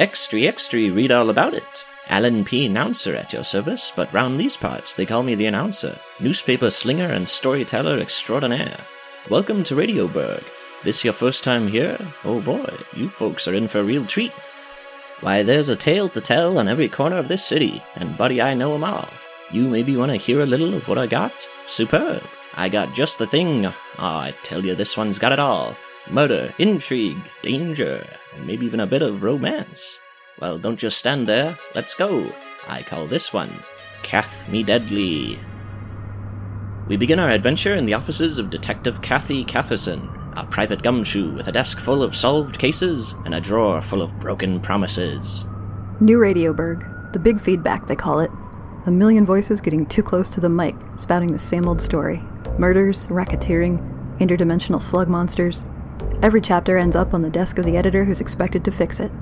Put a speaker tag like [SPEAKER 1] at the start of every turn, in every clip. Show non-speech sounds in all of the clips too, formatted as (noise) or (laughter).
[SPEAKER 1] Extra, extra, read all about it. Alan P. Announcer at your service, but round these parts they call me the announcer, newspaper slinger and storyteller extraordinaire. Welcome to Radioburg. This your first time here? Oh boy, you folks are in for a real treat. Why, there's a tale to tell on every corner of this city, and buddy, I know 'em all. You maybe want to hear a little of what I got? Superb. I got just the thing. Oh, I tell you, this one's got it all. Murder, intrigue, danger, and maybe even a bit of romance. Well, don't just stand there. Let's go. I call this one Cath Me Deadly. We begin our adventure in the offices of Detective Kathy Catherson, a private gumshoe with a desk full of solved cases and a drawer full of broken promises.
[SPEAKER 2] New Radioburg, the big feedback they call it. A million voices getting too close to the mic, spouting the same old story. Murders, racketeering, interdimensional slug monsters. Every chapter ends up on the desk of the editor who's expected to fix it.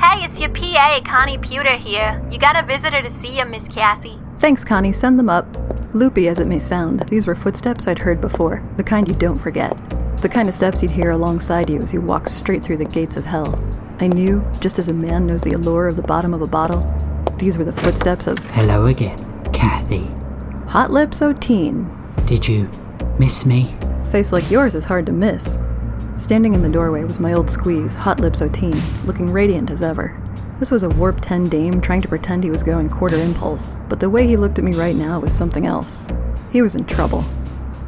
[SPEAKER 3] Hey, it's your PA, Connie Pewter here. You got a visitor to see you, Miss Kathy.
[SPEAKER 2] Thanks, Connie, send them up. Loopy as it may sound, these were footsteps I'd heard before, the kind you don't forget. The kind of steps you'd hear alongside you as you walk straight through the gates of hell. I knew, just as a man knows the allure of the bottom of a bottle, these were the footsteps of
[SPEAKER 4] Hello again, Kathy.
[SPEAKER 2] Hot Lips O'Teen.
[SPEAKER 4] Did you miss me?
[SPEAKER 2] Face like yours is hard to miss. Standing in the doorway was my old squeeze, Hot Lips O'Teen, looking radiant as ever. This was a Warp 10 dame trying to pretend he was going quarter impulse, but the way he looked at me right now was something else. He was in trouble.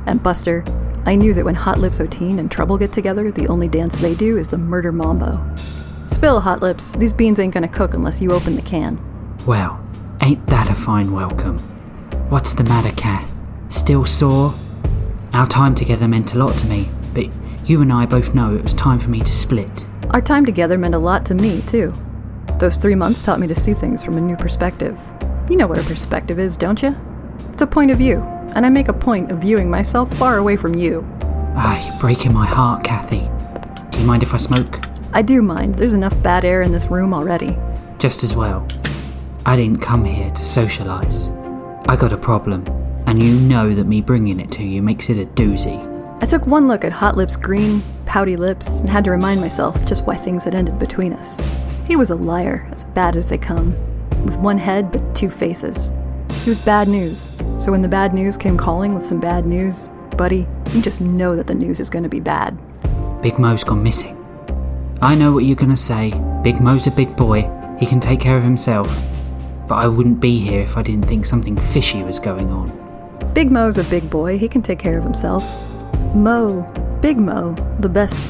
[SPEAKER 2] And Buster, I knew that when Hot Lips O'Teen and Trouble get together, the only dance they do is the murder mambo. Spill, Hot Lips. These beans ain't gonna cook unless you open the can.
[SPEAKER 4] Well, ain't that a fine welcome? What's the matter, Kath? Still sore? Our time together meant a lot to me, you and I both know it was time for me to split.
[SPEAKER 2] Our time together meant a lot to me, too. Those three months taught me to see things from a new perspective. You know what a perspective is, don't you? It's a point of view, and I make a point of viewing myself far away from you.
[SPEAKER 4] Ah, you're breaking my heart, Kathy. Do you mind if I smoke?
[SPEAKER 2] I do mind, there's enough bad air in this room already.
[SPEAKER 4] Just as well. I didn't come here to socialise. I got a problem, and you know that me bringing it to you makes it a doozy.
[SPEAKER 2] I took one look at Hot Lips' green, pouty lips and had to remind myself just why things had ended between us. He was a liar, as bad as they come, with one head but two faces. He was bad news, so when the bad news came calling with some bad news, buddy, you just know that the news is going to be bad.
[SPEAKER 4] Big Mo's gone missing. I know what you're gonna say. Big Mo's a big boy. He can take care of himself. But I wouldn't be here if I didn't think something fishy was going on.
[SPEAKER 2] Big Mo's a big boy, he can take care of himself. Mo, Big Mo, the best,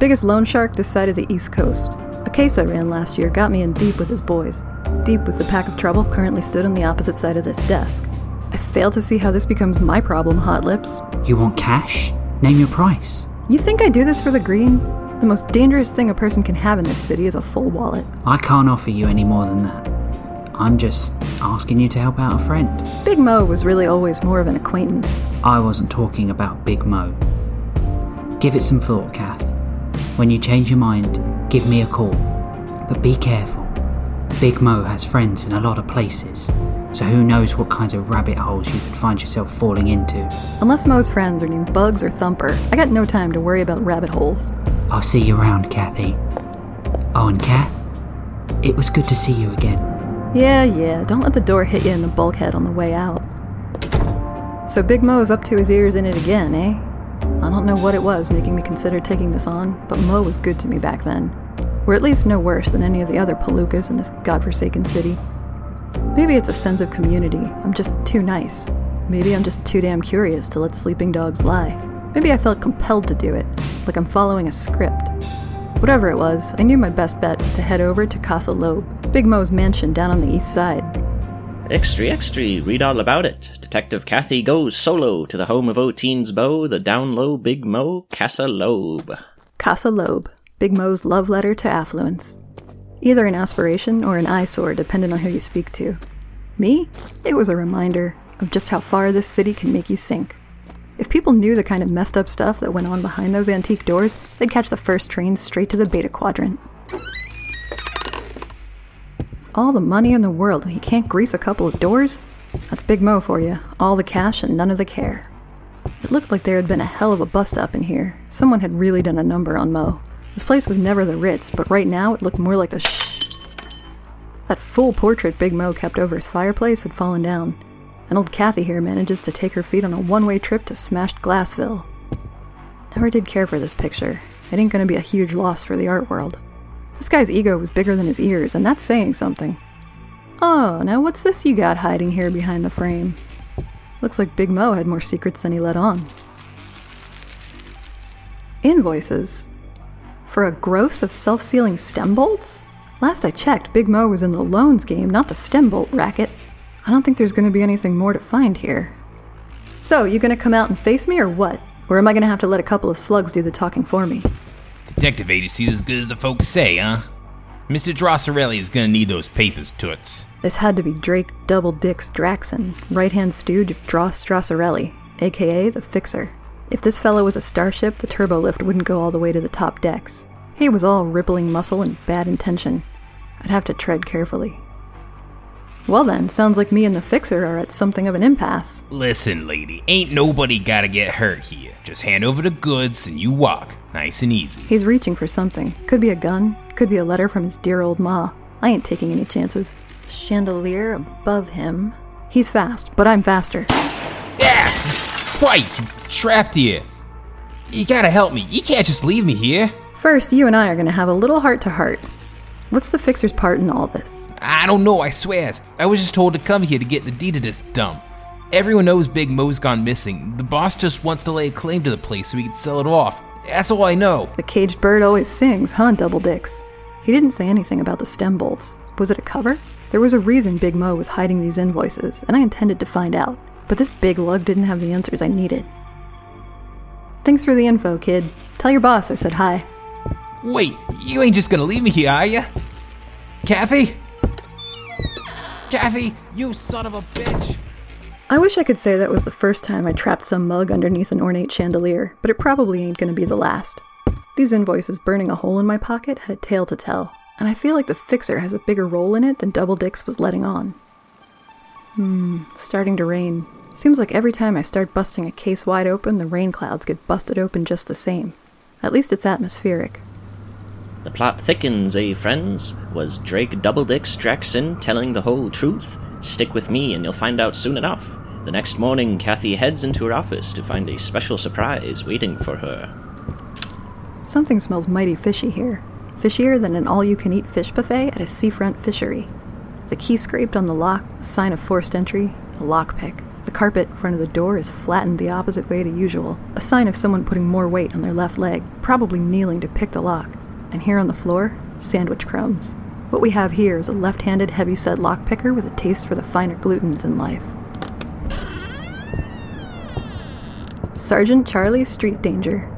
[SPEAKER 2] biggest loan shark this side of the East Coast. A case I ran last year got me in deep with his boys. Deep with the pack of trouble currently stood on the opposite side of this desk. I fail to see how this becomes my problem, Hot Lips.
[SPEAKER 4] You want cash? Name your price.
[SPEAKER 2] You think I do this for the green? The most dangerous thing a person can have in this city is a full wallet.
[SPEAKER 4] I can't offer you any more than that. I'm just asking you to help out a friend.
[SPEAKER 2] Big Mo was really always more of an acquaintance.
[SPEAKER 4] I wasn't talking about Big Mo. Give it some thought, Kath. When you change your mind, give me a call. But be careful. Big Mo has friends in a lot of places, so who knows what kinds of rabbit holes you could find yourself falling into.
[SPEAKER 2] Unless Mo's friends are named Bugs or Thumper, I got no time to worry about rabbit holes.
[SPEAKER 4] I'll see you around, Kathy. Oh, and Kath, it was good to see you again.
[SPEAKER 2] Yeah, yeah, don't let the door hit you in the bulkhead on the way out. So Big Mo's up to his ears in it again, eh? I don't know what it was making me consider taking this on, but Mo was good to me back then. We're at least no worse than any of the other palookas in this godforsaken city. Maybe it's a sense of community. I'm just too nice. Maybe I'm just too damn curious to let sleeping dogs lie. Maybe I felt compelled to do it, like I'm following a script. Whatever it was, I knew my best bet was to head over to Casa Loeb, Big Mo's mansion down on the east side.
[SPEAKER 1] Extra, extra, read all about it. Detective Kathy goes solo to the home of O'Teen's beau, the down low Big Mo Casa Loeb.
[SPEAKER 2] Casa Loeb, Big Mo's love letter to affluence. Either an aspiration or an eyesore, depending on who you speak to. Me? It was a reminder of just how far this city can make you sink. If people knew the kind of messed up stuff that went on behind those antique doors, they'd catch the first train straight to the Beta Quadrant. All the money in the world and he can't grease a couple of doors? That's Big Mo for you. All the cash and none of the care. It looked like there had been a hell of a bust up in here. Someone had really done a number on Mo. This place was never the Ritz, but right now it looked more like the sh- That full portrait Big Mo kept over his fireplace had fallen down, and old Kathy here manages to take her feet on a one way trip to smashed Glassville. Never did care for this picture. It ain't gonna be a huge loss for the art world. This guy's ego was bigger than his ears, and that's saying something. Oh, now what's this you got hiding here behind the frame? Looks like Big Mo had more secrets than he let on. Invoices. For a gross of self sealing stem bolts? Last I checked, Big Mo was in the loans game, not the stem bolt racket. I don't think there's gonna be anything more to find here. So, you gonna come out and face me or what? Or am I gonna have to let a couple of slugs do the talking for me?
[SPEAKER 5] Detective agency's as good as the folks say, huh? Mr. Drosserelli is gonna need those papers, toots.
[SPEAKER 2] This had to be Drake Double Dicks Draxon, right hand stooge of Dross Drosserelli, aka the Fixer. If this fellow was a starship, the turbo lift wouldn't go all the way to the top decks. He was all rippling muscle and bad intention. I'd have to tread carefully. Well then, sounds like me and the Fixer are at something of an impasse.
[SPEAKER 5] Listen, lady, ain't nobody gotta get hurt here. Just hand over the goods and you walk, nice and easy.
[SPEAKER 2] He's reaching for something. Could be a gun, could be a letter from his dear old ma. I ain't taking any chances. Chandelier above him. He's fast, but I'm faster.
[SPEAKER 5] Yeah! Right, trapped here. You gotta help me. You can't just leave me here.
[SPEAKER 2] First, you and I are gonna have a little heart to heart. What's the Fixer's part in all this?
[SPEAKER 5] I don't know, I swears. I was just told to come here to get the deed to this dump. Everyone knows Big Mo's gone missing. The boss just wants to lay a claim to the place so he can sell it off. That's all I know.
[SPEAKER 2] The caged bird always sings, huh, Double Dicks? He didn't say anything about the stem bolts. Was it a cover? There was a reason Big Mo was hiding these invoices, and I intended to find out. But this big lug didn't have the answers I needed. Thanks for the info, kid. Tell your boss I said hi.
[SPEAKER 5] Wait, you ain't just gonna leave me here, are ya? Kathy? Kathy, you son of a bitch!
[SPEAKER 2] I wish I could say that was the first time I trapped some mug underneath an ornate chandelier, but it probably ain't gonna be the last. These invoices burning a hole in my pocket had a tale to tell, and I feel like the fixer has a bigger role in it than Double Dicks was letting on. Hmm, starting to rain. Seems like every time I start busting a case wide open, the rain clouds get busted open just the same. At least it's atmospheric.
[SPEAKER 1] The plot thickens, eh, friends? Was Drake Doubledicks Draxon telling the whole truth? Stick with me and you'll find out soon enough. The next morning, Kathy heads into her office to find a special surprise waiting for her.
[SPEAKER 2] Something smells mighty fishy here. Fishier than an all you can eat fish buffet at a seafront fishery. The key scraped on the lock, sign of forced entry, a lockpick. The carpet in front of the door is flattened the opposite way to usual, a sign of someone putting more weight on their left leg, probably kneeling to pick the lock. And here on the floor, sandwich crumbs. What we have here is a left handed heavy set lockpicker with a taste for the finer glutens in life. Sergeant Charlie Street Danger.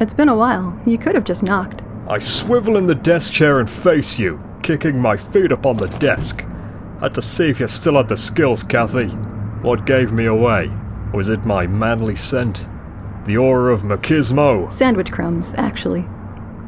[SPEAKER 2] It's been a while. You could have just knocked.
[SPEAKER 6] I swivel in the desk chair and face you, kicking my feet up on the desk. Had to see if you still had the skills, Kathy. What gave me away? Was it my manly scent? The aura of machismo?
[SPEAKER 2] Sandwich crumbs, actually.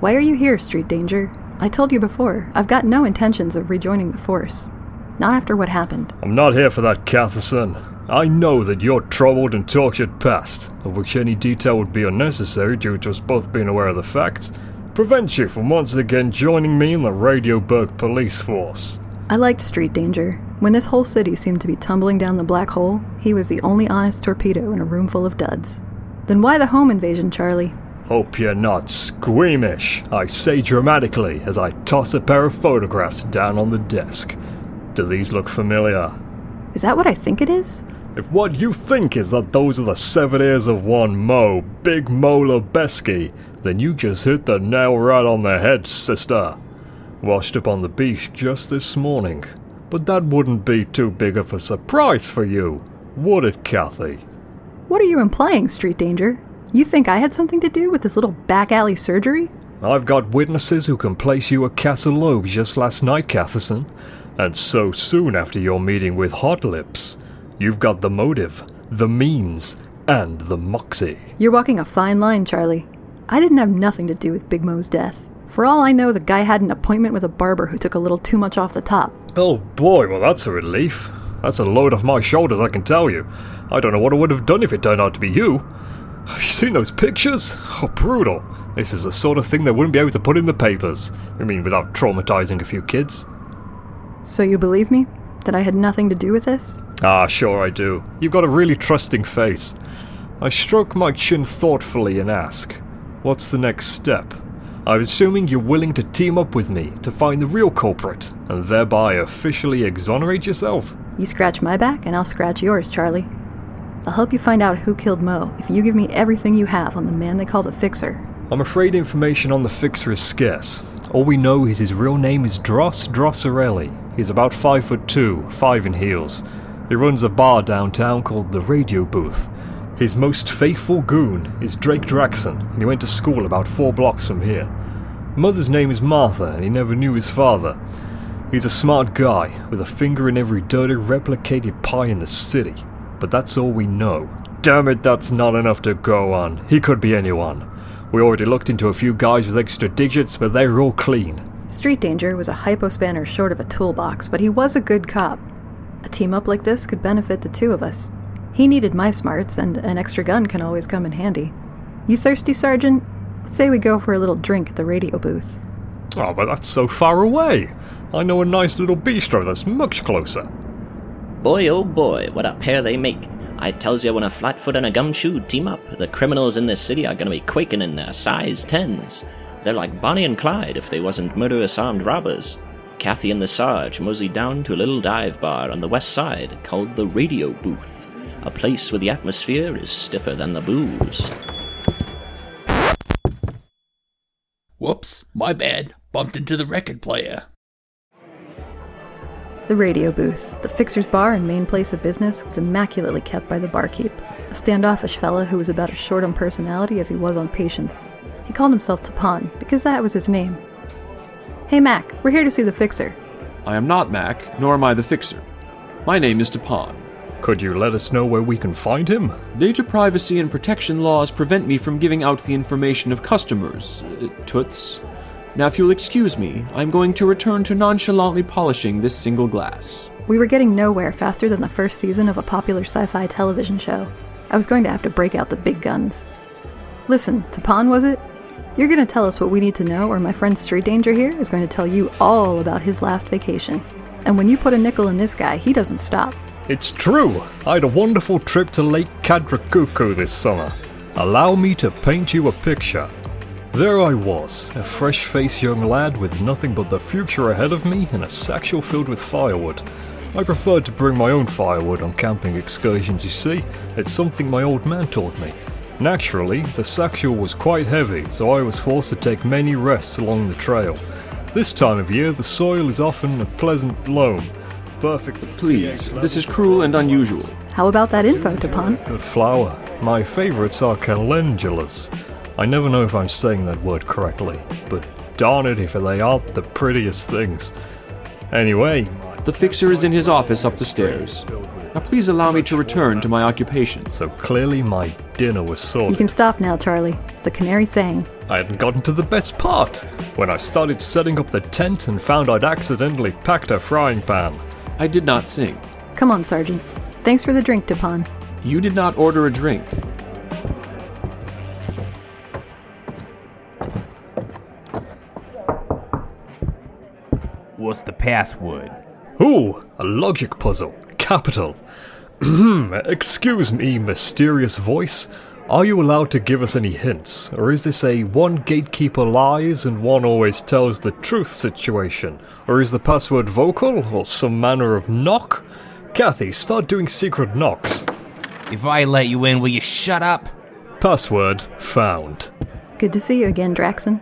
[SPEAKER 2] Why are you here, Street Danger? I told you before, I've got no intentions of rejoining the Force. Not after what happened.
[SPEAKER 6] I'm not here for that, Catherson. I know that your troubled and tortured past, of which any detail would be unnecessary due to us both being aware of the facts, prevents you from once again joining me in the Radioburg police force.
[SPEAKER 2] I liked Street Danger. When this whole city seemed to be tumbling down the black hole, he was the only honest torpedo in a room full of duds. Then why the home invasion, Charlie?
[SPEAKER 6] Hope you're not squeamish, I say dramatically as I toss a pair of photographs down on the desk. Do these look familiar?
[SPEAKER 2] Is that what I think it is?
[SPEAKER 6] If what you think is that those are the seven ears of one Mo, Big Mo Lebeski, then you just hit the nail right on the head, sister. Washed up on the beach just this morning. But that wouldn't be too big of a surprise for you, would it, Kathy?
[SPEAKER 2] What are you implying, Street Danger? You think I had something to do with this little back alley surgery?
[SPEAKER 6] I've got witnesses who can place you at Castle Loeb just last night, Catherson. And so soon after your meeting with Hot Lips. You've got the motive, the means, and the moxie.
[SPEAKER 2] You're walking a fine line, Charlie. I didn't have nothing to do with Big Mo's death. For all I know, the guy had an appointment with a barber who took a little too much off the top.
[SPEAKER 6] Oh boy, well that's a relief. That's a load off my shoulders, I can tell you. I don't know what I would have done if it turned out to be you. Have you seen those pictures? Oh, brutal. This is the sort of thing they wouldn't be able to put in the papers. I mean, without traumatizing a few kids.
[SPEAKER 2] So you believe me? That I had nothing to do with this?
[SPEAKER 6] Ah, sure I do. You've got a really trusting face. I stroke my chin thoughtfully and ask, What's the next step? I'm assuming you're willing to team up with me to find the real culprit, and thereby officially exonerate yourself?
[SPEAKER 2] You scratch my back, and I'll scratch yours, Charlie. I'll help you find out who killed Mo if you give me everything you have on the man they call the Fixer.
[SPEAKER 6] I'm afraid information on the Fixer is scarce. All we know is his real name is Dross Drosserelli. He's about five foot two, five in heels. He runs a bar downtown called the Radio Booth. His most faithful goon is Drake Draxon, and he went to school about four blocks from here. Mother's name is Martha, and he never knew his father. He's a smart guy, with a finger in every dirty replicated pie in the city. But that's all we know. Damn it, that's not enough to go on. He could be anyone. We already looked into a few guys with extra digits, but they're all clean.
[SPEAKER 2] Street Danger was a hypospanner short of a toolbox, but he was a good cop. A team up like this could benefit the two of us. He needed my smarts, and an extra gun can always come in handy. You thirsty, Sergeant? Let's say we go for a little drink at the radio booth.
[SPEAKER 6] Oh, but that's so far away. I know a nice little bistro that's much closer.
[SPEAKER 1] Boy, oh boy, what a pair they make. I tells you when a flatfoot and a gumshoe team up, the criminals in this city are gonna be quaking in their size tens. They're like Bonnie and Clyde if they wasn't murderous armed robbers. Kathy and the Sarge moseyed down to a little dive bar on the west side called the Radio Booth, a place where the atmosphere is stiffer than the booze.
[SPEAKER 7] Whoops, my bad. Bumped into the record player.
[SPEAKER 2] The radio booth, the fixer's bar and main place of business, was immaculately kept by the barkeep, a standoffish fella who was about as short on personality as he was on patience. He called himself Tapan because that was his name. Hey Mac, we're here to see the fixer.
[SPEAKER 8] I am not Mac, nor am I the fixer. My name is Tapan.
[SPEAKER 6] Could you let us know where we can find him?
[SPEAKER 8] Data privacy and protection laws prevent me from giving out the information of customers. Uh, toots. Now, if you'll excuse me, I'm going to return to nonchalantly polishing this single glass.
[SPEAKER 2] We were getting nowhere faster than the first season of a popular sci fi television show. I was going to have to break out the big guns. Listen, Tapan, was it? You're going to tell us what we need to know, or my friend Street Danger here is going to tell you all about his last vacation. And when you put a nickel in this guy, he doesn't stop.
[SPEAKER 6] It's true. I had a wonderful trip to Lake Kadrakuku this summer. Allow me to paint you a picture. There I was, a fresh faced young lad with nothing but the future ahead of me and a satchel filled with firewood. I preferred to bring my own firewood on camping excursions, you see. It's something my old man taught me. Naturally, the satchel was quite heavy, so I was forced to take many rests along the trail. This time of year, the soil is often a pleasant loam. Perfect.
[SPEAKER 8] Please, this is cruel and unusual.
[SPEAKER 2] How about that info, Tapan?
[SPEAKER 6] Good flower. My favorites are calendulas. I never know if I'm saying that word correctly, but darn it if they aren't the prettiest things. Anyway,
[SPEAKER 8] The fixer is in his office up the stairs. Now, please allow me to return to my occupation.
[SPEAKER 6] so clearly my dinner was
[SPEAKER 2] sold.
[SPEAKER 6] You
[SPEAKER 2] can stop now, Charlie. The canary sang.
[SPEAKER 6] I hadn't gotten to the best part when I started setting up the tent and found I'd accidentally packed a frying pan.
[SPEAKER 8] I did not sing.
[SPEAKER 2] Come on, Sergeant. Thanks for the drink, Tapan.
[SPEAKER 8] You did not order a drink.
[SPEAKER 7] What's the password?
[SPEAKER 6] Ooh, a logic puzzle. Capital. (clears throat) Hmm, excuse me, mysterious voice. Are you allowed to give us any hints? Or is this a one gatekeeper lies and one always tells the truth situation? Or is the password vocal or some manner of knock? Kathy, start doing secret knocks.
[SPEAKER 5] If I let you in, will you shut up?
[SPEAKER 6] Password found.
[SPEAKER 2] Good to see you again, Draxon.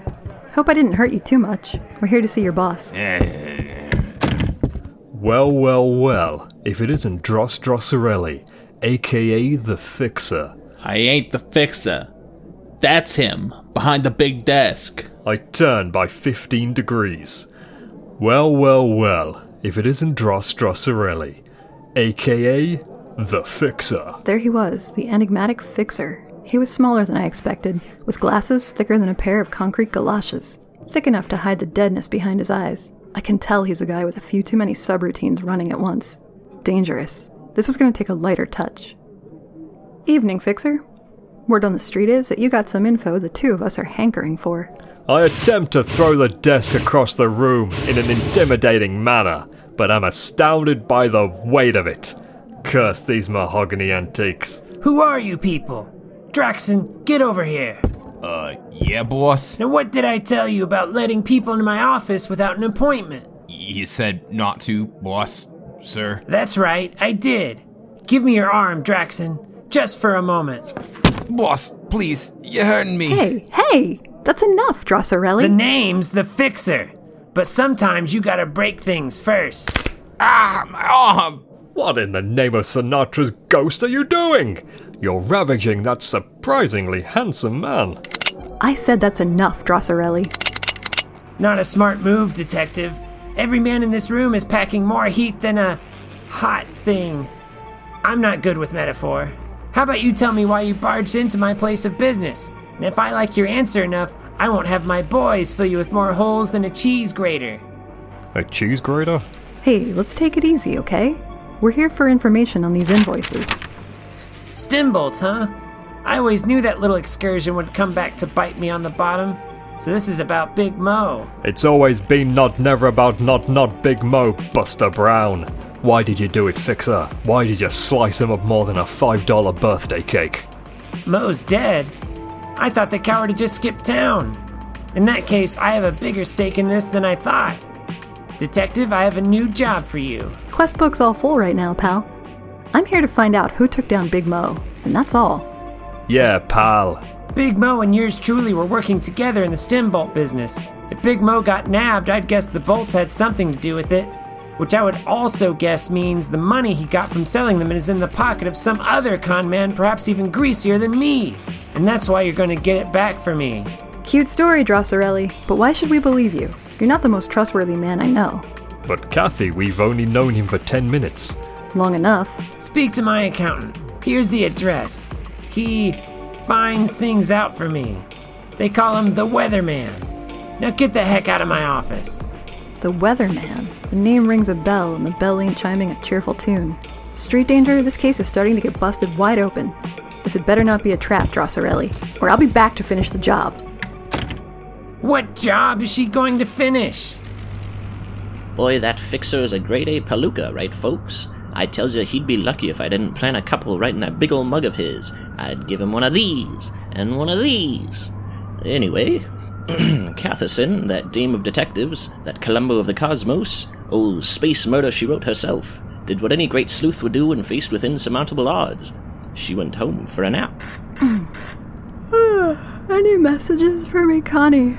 [SPEAKER 2] Hope I didn't hurt you too much. We're here to see your boss.
[SPEAKER 6] Well, well, well. If it isn't Dross Drosserelli, aka the Fixer.
[SPEAKER 7] I ain't the fixer. That's him, behind the big desk.
[SPEAKER 6] I turn by 15 degrees. Well, well, well, if it isn't Dross Drosserelli, aka the Fixer.
[SPEAKER 2] There he was, the enigmatic fixer. He was smaller than I expected, with glasses thicker than a pair of concrete galoshes, thick enough to hide the deadness behind his eyes. I can tell he's a guy with a few too many subroutines running at once. Dangerous. This was going to take a lighter touch. Evening, Fixer. Word on the street is that you got some info the two of us are hankering for.
[SPEAKER 6] I attempt to throw the desk across the room in an intimidating manner, but I'm astounded by the weight of it. Curse these mahogany antiques.
[SPEAKER 9] Who are you people? Draxon, get over here.
[SPEAKER 5] Uh, yeah, boss?
[SPEAKER 9] Now, what did I tell you about letting people into my office without an appointment?
[SPEAKER 5] You said not to, boss, sir.
[SPEAKER 9] That's right, I did. Give me your arm, Draxon, just for a moment.
[SPEAKER 5] Boss, please, you're hurting me.
[SPEAKER 2] Hey, hey! That's enough, Drosserelli.
[SPEAKER 9] The name's the Fixer, but sometimes you gotta break things first.
[SPEAKER 5] Ah, my arm!
[SPEAKER 6] What in the name of Sinatra's ghost are you doing? You're ravaging that surprisingly handsome man.
[SPEAKER 2] I said that's enough, Drosserelli.
[SPEAKER 9] Not a smart move, Detective. Every man in this room is packing more heat than a hot thing. I'm not good with metaphor. How about you tell me why you barged into my place of business? And if I like your answer enough, I won't have my boys fill you with more holes than a cheese grater.
[SPEAKER 6] A cheese grater?
[SPEAKER 2] Hey, let's take it easy, okay? We're here for information on these invoices.
[SPEAKER 9] Stem bolts, huh? I always knew that little excursion would come back to bite me on the bottom. So this is about Big Mo.
[SPEAKER 6] It's always been not never about not not Big Mo, Buster Brown. Why did you do it, Fixer? Why did you slice him up more than a $5 birthday cake?
[SPEAKER 9] Mo's dead. I thought the coward had just skipped town. In that case, I have a bigger stake in this than I thought. Detective, I have a new job for you.
[SPEAKER 2] Quest book's all full right now, pal. I'm here to find out who took down Big Mo, and that's all.
[SPEAKER 6] Yeah, pal.
[SPEAKER 9] Big Mo and yours truly were working together in the stem bolt business. If Big Mo got nabbed, I'd guess the bolts had something to do with it. Which I would also guess means the money he got from selling them is in the pocket of some other con man, perhaps even greasier than me. And that's why you're going to get it back for me.
[SPEAKER 2] Cute story, Drosserelli, but why should we believe you? You're not the most trustworthy man I know.
[SPEAKER 6] But Kathy, we've only known him for 10 minutes.
[SPEAKER 2] Long enough.
[SPEAKER 9] Speak to my accountant. Here's the address. He finds things out for me. They call him the Weatherman. Now get the heck out of my office.
[SPEAKER 2] The Weatherman. The name rings a bell, and the bell ain't chiming a cheerful tune. Street danger, this case is starting to get busted wide open. This had better not be a trap, Drosserelli, or I'll be back to finish the job.
[SPEAKER 9] What job is she going to finish?
[SPEAKER 1] Boy, that fixer is a grade A palooka, right, folks? I tells you he'd be lucky if I didn't plant a couple right in that big ol' mug of his. I'd give him one of these, and one of these. Anyway, (clears throat) Catherson, that dame of detectives, that Columbo of the cosmos, old space murder she wrote herself, did what any great sleuth would do when faced with insurmountable odds. She went home for a nap. (sighs)
[SPEAKER 2] Any messages for me, Connie?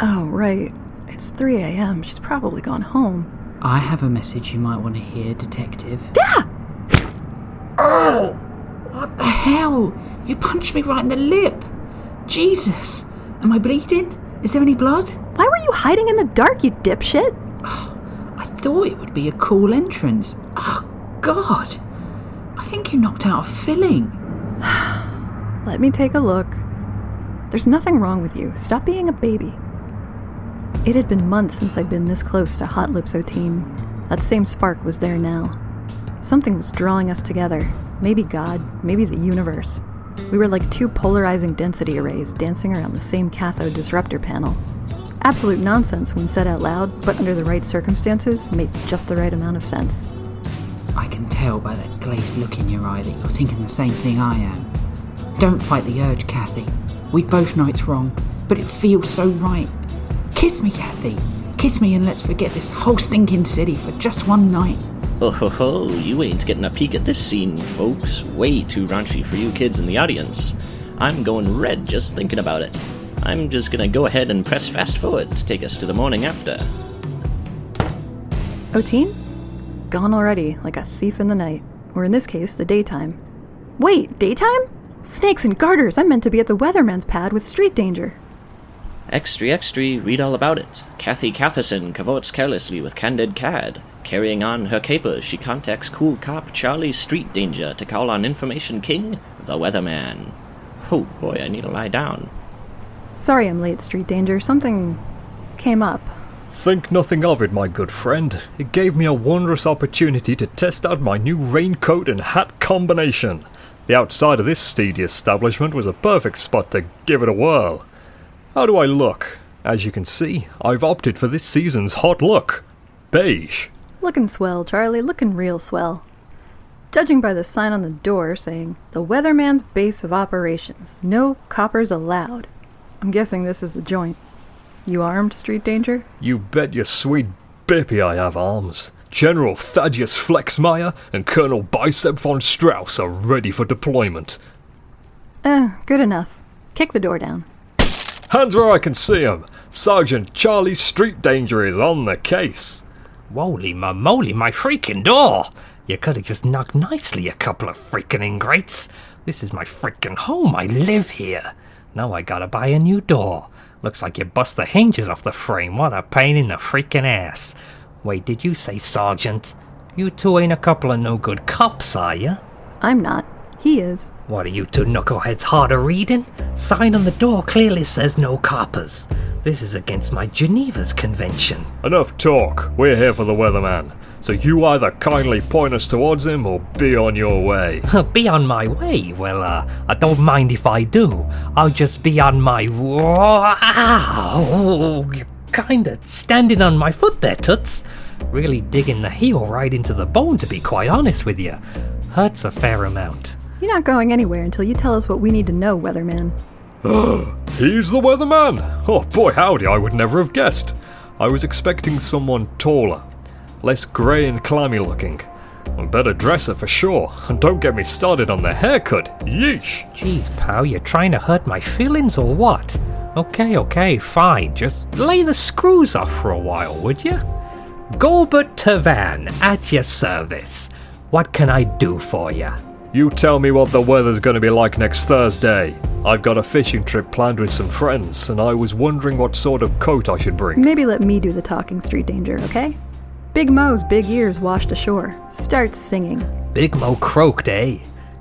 [SPEAKER 2] Oh, right. It's 3 a.m. She's probably gone home.
[SPEAKER 4] I have a message you might want to hear, Detective.
[SPEAKER 2] Yeah! Oh!
[SPEAKER 4] What the hell? You punched me right in the lip. Jesus. Am I bleeding? Is there any blood?
[SPEAKER 2] Why were you hiding in the dark, you dipshit?
[SPEAKER 4] Oh, I thought it would be a cool entrance. Oh, God. I think you knocked out a filling. (sighs)
[SPEAKER 2] Let me take a look. There's nothing wrong with you. Stop being a baby. It had been months since I'd been this close to Hot Lips O'Teen. That same spark was there now. Something was drawing us together. Maybe God, maybe the universe. We were like two polarizing density arrays dancing around the same cathode disruptor panel. Absolute nonsense when said out loud, but under the right circumstances, made just the right amount of sense.
[SPEAKER 4] I can tell by that glazed look in your eye that you're thinking the same thing I am. Don't fight the urge, Kathy. We both know it's wrong, but it feels so right. Kiss me, Kathy. Kiss me and let's forget this whole stinking city for just one night.
[SPEAKER 1] Oh ho ho, you ain't getting a peek at this scene, folks. Way too raunchy for you kids in the audience. I'm going red just thinking about it. I'm just gonna go ahead and press fast forward to take us to the morning after.
[SPEAKER 2] O'Teen? Gone already, like a thief in the night. Or in this case, the daytime. Wait, daytime? Snakes and garters! I'm meant to be at the weatherman's pad with street danger.
[SPEAKER 1] Extra, extra, read all about it. Kathy Catherson cavorts carelessly with Candid Cad. Carrying on her capers, she contacts cool cop Charlie Street Danger to call on Information King, the Weatherman. Oh boy, I need to lie down.
[SPEAKER 2] Sorry I'm late, street danger. Something came up.
[SPEAKER 6] Think nothing of it, my good friend. It gave me a wondrous opportunity to test out my new raincoat and hat combination. The outside of this steedy establishment was a perfect spot to give it a whirl. How do I look? As you can see, I've opted for this season's hot look beige.
[SPEAKER 2] Looking swell, Charlie, looking real swell. Judging by the sign on the door saying, The Weatherman's Base of Operations, no coppers allowed. I'm guessing this is the joint. You armed, Street Danger?
[SPEAKER 6] You bet your sweet bippy I have arms. General Thaddeus Flexmeyer and Colonel Bicep von Strauss are ready for deployment.
[SPEAKER 2] Eh, good enough. Kick the door down.
[SPEAKER 6] Hands where I can see 'em. Sergeant Charlie Street Danger is on the case.
[SPEAKER 10] Holy moly, my freaking door! You could have just knocked nicely, a couple of freaking ingrates. This is my freaking home. I live here. Now I gotta buy a new door. Looks like you bust the hinges off the frame. What a pain in the freaking ass. Wait, did you say sergeant? You two ain't a couple of no good cops, are you?
[SPEAKER 2] I'm not. He is.
[SPEAKER 10] What are you two knuckleheads hard of reading? Sign on the door clearly says no coppers. This is against my Geneva's convention.
[SPEAKER 6] Enough talk. We're here for the weatherman. So you either kindly point us towards him or be on your way. (laughs)
[SPEAKER 10] be on my way? Well, uh, I don't mind if I do. I'll just be on my. Wow! You're kinda standing on my foot there, Toots. Really digging the heel right into the bone, to be quite honest with you. Hurts a fair amount.
[SPEAKER 2] You're not going anywhere until you tell us what we need to know, Weatherman. (gasps)
[SPEAKER 6] He's the weatherman! Oh boy, howdy, I would never have guessed. I was expecting someone taller, less grey and clammy looking. A better dresser for sure, and don't get me started on the haircut. Yeesh!
[SPEAKER 10] Jeez, pal, you're trying to hurt my feelings or what? Okay, okay, fine. Just lay the screws off for a while, would you? Golbert Tavan, at your service. What can I do for you?
[SPEAKER 6] You tell me what the weather's gonna be like next Thursday. I've got a fishing trip planned with some friends, and I was wondering what sort of coat I should bring.
[SPEAKER 2] Maybe let me do the talking, Street Danger, okay? Big Mo's big ears washed ashore. Start singing.
[SPEAKER 10] Big Mo croaked, eh?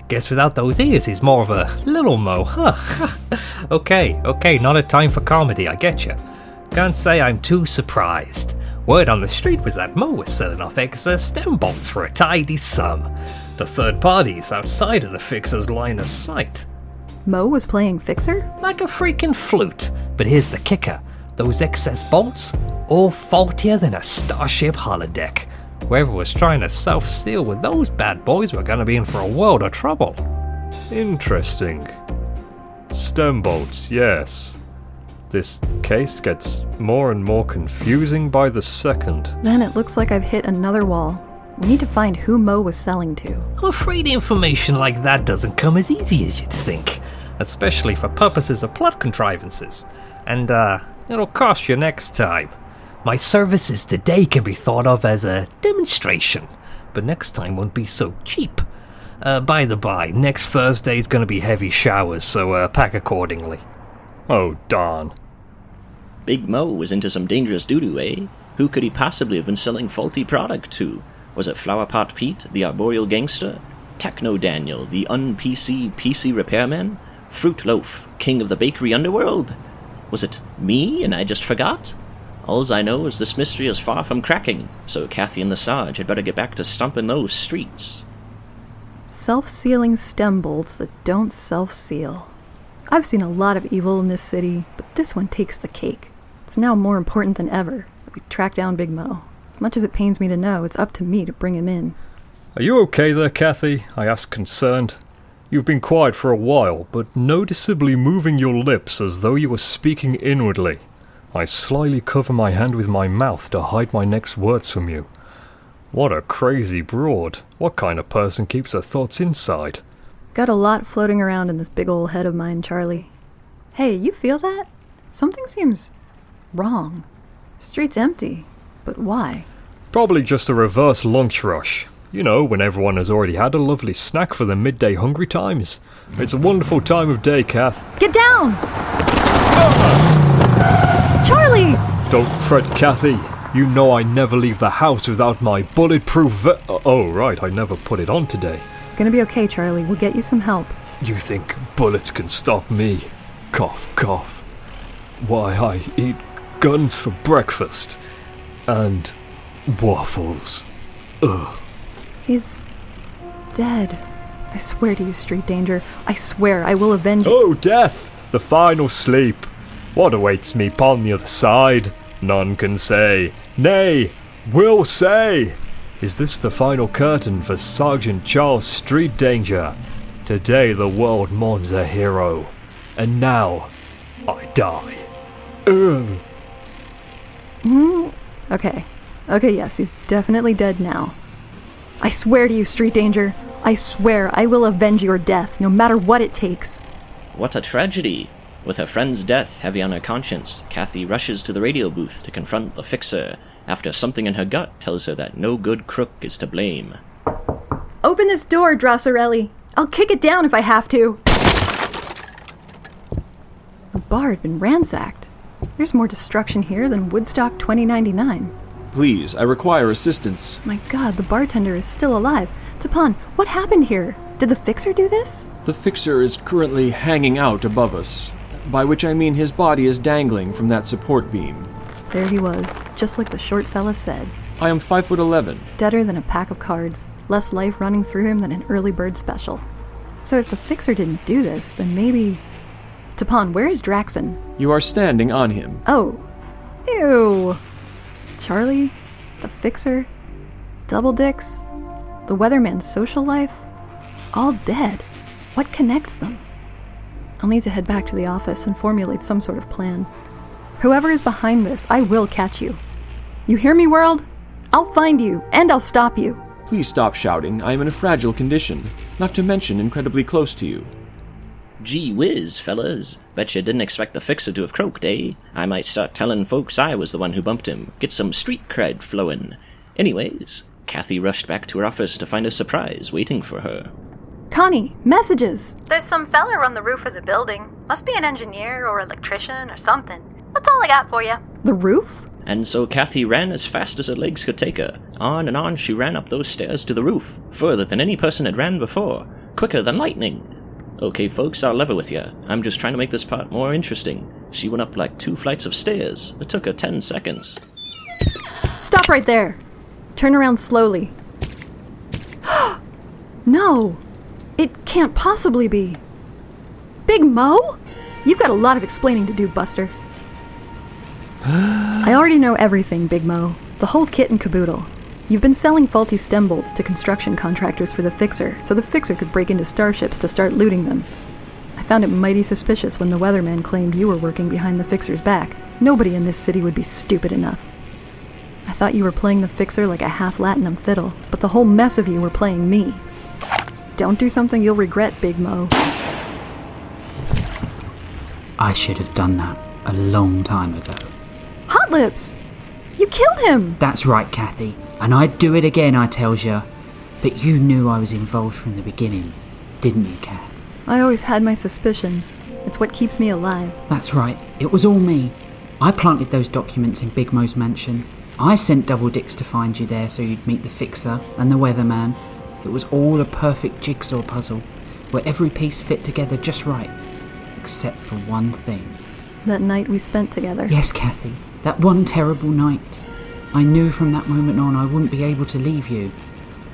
[SPEAKER 10] Guess without those ears, he's more of a little Mo, huh? (laughs) okay, okay, not a time for comedy, I get you. Can't say I'm too surprised. Word on the street was that Mo was selling off excess stem bolts for a tidy sum. The third parties outside of the fixer's line of sight.
[SPEAKER 2] Mo was playing Fixer?
[SPEAKER 10] Like a freaking flute. But here's the kicker those excess bolts, all faultier than a Starship holodeck. Whoever was trying to self seal with those bad boys were gonna be in for a world of trouble.
[SPEAKER 6] Interesting. Stem bolts, yes. This case gets more and more confusing by the second.
[SPEAKER 2] Then it looks like I've hit another wall. We need to find who Mo was selling to.
[SPEAKER 10] I'm afraid information like that doesn't come as easy as you'd think, especially for purposes of plot contrivances. And, uh, it'll cost you next time. My services today can be thought of as a demonstration, but next time won't be so cheap. Uh, by the by, next Thursday's gonna be heavy showers, so uh, pack accordingly.
[SPEAKER 6] Oh, darn.
[SPEAKER 1] Big Mo was into some dangerous doo-doo, eh? Who could he possibly have been selling faulty product to? Was it Flowerpot Pete, the arboreal gangster? Techno Daniel, the un-PC PC repairman? Fruit Loaf, king of the bakery underworld? Was it me and I just forgot? Alls I know is this mystery is far from cracking, so Kathy and the Sarge had better get back to stomping those streets.
[SPEAKER 2] Self sealing stem bolts that don't self seal. I've seen a lot of evil in this city, but this one takes the cake. It's now more important than ever that we track down Big Mo. As much as it pains me to know, it's up to me to bring him in.
[SPEAKER 6] Are you okay there, Kathy? I asked concerned. You've been quiet for a while, but noticeably moving your lips as though you were speaking inwardly. I slyly cover my hand with my mouth to hide my next words from you. What a crazy broad. What kind of person keeps her thoughts inside?
[SPEAKER 2] Got a lot floating around in this big old head of mine, Charlie. Hey, you feel that? Something seems wrong. Street's empty. But why?
[SPEAKER 6] Probably just a reverse lunch rush. You know, when everyone has already had a lovely snack for the midday hungry times. It's a wonderful time of day, Kath.
[SPEAKER 2] Get down! Charlie!
[SPEAKER 6] Don't fret, Kathy. You know I never leave the house without my bulletproof ve- uh, Oh, right, I never put it on today.
[SPEAKER 2] Gonna be okay, Charlie. We'll get you some help.
[SPEAKER 6] You think bullets can stop me? Cough, cough. Why, I eat guns for breakfast. And waffles. Ugh.
[SPEAKER 2] He's dead. I swear to you, Street Danger. I swear I will avenge you.
[SPEAKER 6] Oh, death! The final sleep. What awaits me upon the other side? None can say. Nay, will say. Is this the final curtain for Sergeant Charles Street Danger? Today the world mourns a hero, and now I die. Ugh.
[SPEAKER 2] Hmm? Okay. Okay, yes, he's definitely dead now. I swear to you, Street Danger, I swear I will avenge your death, no matter what it takes.
[SPEAKER 1] What a tragedy! With her friend's death heavy on her conscience, Kathy rushes to the radio booth to confront the fixer after something in her gut tells her that no good crook is to blame.
[SPEAKER 2] Open this door, Drosserelli. I'll kick it down if I have to. The bar had been ransacked. There's more destruction here than Woodstock 2099.
[SPEAKER 8] Please, I require assistance.
[SPEAKER 2] My god, the bartender is still alive. Tapan, what happened here? Did the fixer do this?
[SPEAKER 8] The fixer is currently hanging out above us, by which I mean his body is dangling from that support beam.
[SPEAKER 2] There he was, just like the short fella said.
[SPEAKER 8] I am five foot eleven.
[SPEAKER 2] Deader than a pack of cards, less life running through him than an early bird special. So if the fixer didn't do this, then maybe. Tapan, where is Draxon?
[SPEAKER 8] You are standing on him.
[SPEAKER 2] Oh. Ew. Charlie? The fixer? Double dicks? The weatherman's social life? All dead. What connects them? I'll need to head back to the office and formulate some sort of plan. Whoever is behind this, I will catch you. You hear me, world? I'll find you, and I'll stop you.
[SPEAKER 8] Please stop shouting. I am in a fragile condition, not to mention incredibly close to you.
[SPEAKER 1] Gee whiz, fellas. Bet you didn't expect the fixer to have croaked, eh? I might start telling folks I was the one who bumped him. Get some street cred flowing. Anyways, Kathy rushed back to her office to find a surprise waiting for her.
[SPEAKER 2] Connie, messages!
[SPEAKER 3] There's some feller on the roof of the building. Must be an engineer or electrician or something. That's all I got for you.
[SPEAKER 2] The roof?
[SPEAKER 1] And so Kathy ran as fast as her legs could take her. On and on she ran up those stairs to the roof, further than any person had ran before, quicker than lightning. Okay, folks, I'll level with you. I'm just trying to make this part more interesting. She went up like two flights of stairs. It took her ten seconds.
[SPEAKER 2] Stop right there! Turn around slowly. (gasps) no! It can't possibly be. Big Mo? You've got a lot of explaining to do, Buster. (gasps) I already know everything, Big Mo. The whole kit and caboodle. You've been selling faulty stem bolts to construction contractors for the Fixer, so the Fixer could break into starships to start looting them. I found it mighty suspicious when the weatherman claimed you were working behind the Fixer's back. Nobody in this city would be stupid enough. I thought you were playing the Fixer like a half Latinum fiddle, but the whole mess of you were playing me. Don't do something you'll regret, Big Mo.
[SPEAKER 4] I should have done that a long time ago.
[SPEAKER 2] Hot Lips! You killed him!
[SPEAKER 4] That's right, Kathy. And I'd do it again, I tells ya. But you knew I was involved from the beginning, didn't you, Kath?
[SPEAKER 2] I always had my suspicions. It's what keeps me alive.
[SPEAKER 4] That's right. It was all me. I planted those documents in Big Mo's mansion. I sent Double Dicks to find you there so you'd meet the Fixer and the Weatherman. It was all a perfect jigsaw puzzle, where every piece fit together just right, except for one thing.
[SPEAKER 2] That night we spent together.
[SPEAKER 4] Yes, Kathy, that one terrible night. I knew from that moment on I wouldn't be able to leave you.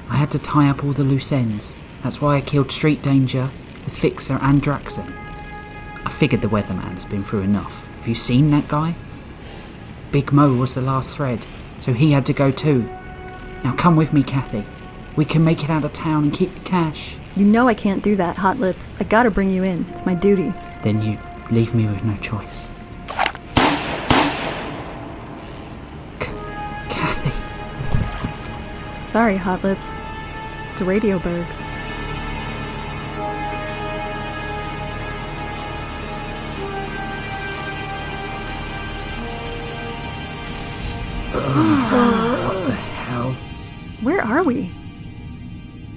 [SPEAKER 4] I had to tie up all the loose ends. That's why I killed Street Danger, the Fixer, and Draxon. I figured the Weatherman has been through enough. Have you seen that guy? Big Mo was the last thread, so he had to go too. Now come with me, Kathy. We can make it out of town and keep the cash.
[SPEAKER 2] You know I can't do that, Hot Lips. I gotta bring you in. It's my duty.
[SPEAKER 4] Then you leave me with no choice.
[SPEAKER 2] Sorry, Hot Lips. It's a Radioburg.
[SPEAKER 4] what (gasps) the hell?
[SPEAKER 2] Where are we?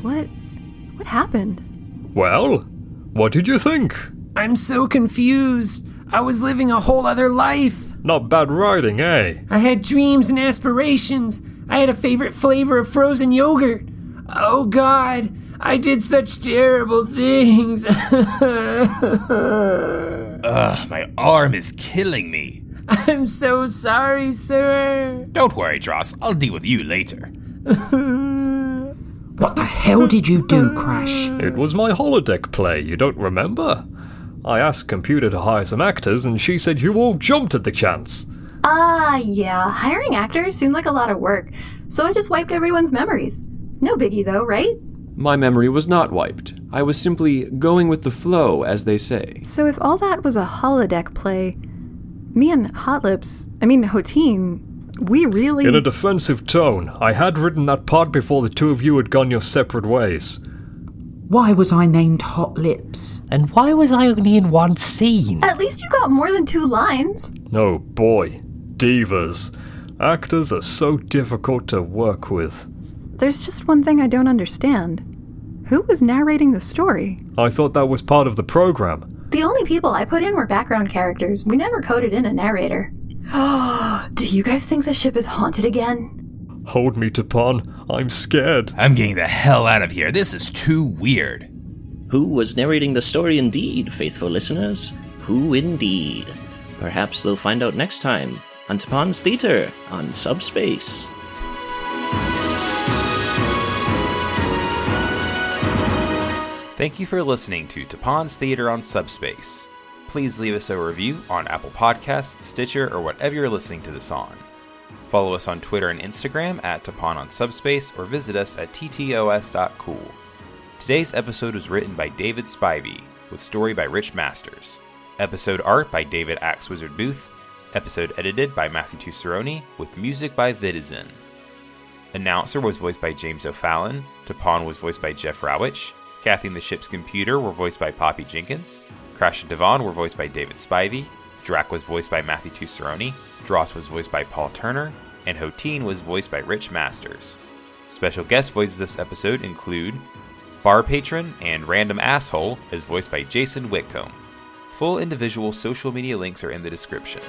[SPEAKER 2] What. What happened?
[SPEAKER 6] Well, what did you think?
[SPEAKER 9] I'm so confused. I was living a whole other life.
[SPEAKER 6] Not bad writing, eh?
[SPEAKER 9] I had dreams and aspirations. I had a favorite flavor of frozen yogurt. Oh god, I did such terrible things. (laughs)
[SPEAKER 5] Ugh, my arm is killing me.
[SPEAKER 9] I'm so sorry, sir.
[SPEAKER 5] Don't worry, Dross. I'll deal with you later. (laughs)
[SPEAKER 4] What the hell did you do, Crash?
[SPEAKER 6] It was my holodeck play, you don't remember? I asked computer to hire some actors and she said you all jumped at the chance.
[SPEAKER 2] Ah, yeah, hiring actors seemed like a lot of work, so I just wiped everyone's memories. It's no biggie though, right?
[SPEAKER 8] My memory was not wiped. I was simply going with the flow, as they say.
[SPEAKER 2] So if all that was a holodeck play, me and Hot Lips, I mean Hotine, we really.
[SPEAKER 6] In a defensive tone, I had written that part before the two of you had gone your separate ways.
[SPEAKER 4] Why was I named Hot Lips?
[SPEAKER 10] And why was I only in one scene?
[SPEAKER 2] At least you got more than two lines.
[SPEAKER 6] Oh boy, divas. Actors are so difficult to work with.
[SPEAKER 2] There's just one thing I don't understand. Who was narrating the story?
[SPEAKER 6] I thought that was part of the program.
[SPEAKER 2] The only people I put in were background characters. We never coded in a narrator. (gasps) Do you guys think the ship is haunted again?
[SPEAKER 6] Hold me Tapon. I'm scared.
[SPEAKER 5] I'm getting the hell out of here. This is too weird.
[SPEAKER 1] Who was narrating the story indeed, faithful listeners? Who indeed? Perhaps they'll find out next time on Tapon's Theater on Subspace.
[SPEAKER 11] Thank you for listening to Tapon's Theater on Subspace. Please leave us a review on Apple Podcasts, Stitcher, or whatever you're listening to this on. Follow us on Twitter and Instagram at Tapon on Subspace or visit us at ttos.cool. Today's episode was written by David Spivey, with story by Rich Masters. Episode art by David Axe Wizard Booth. Episode edited by Matthew Tusseroni, with music by Vidizen. Announcer was voiced by James O'Fallon. Tapon was voiced by Jeff Rowich. Kathy and the Ship's Computer were voiced by Poppy Jenkins. Crash and Devon were voiced by David Spivey. Drac was voiced by Matthew Tusseroni. Dross was voiced by Paul Turner. And Hotine was voiced by Rich Masters. Special guest voices this episode include Bar Patron and Random Asshole, as voiced by Jason Whitcomb. Full individual social media links are in the description.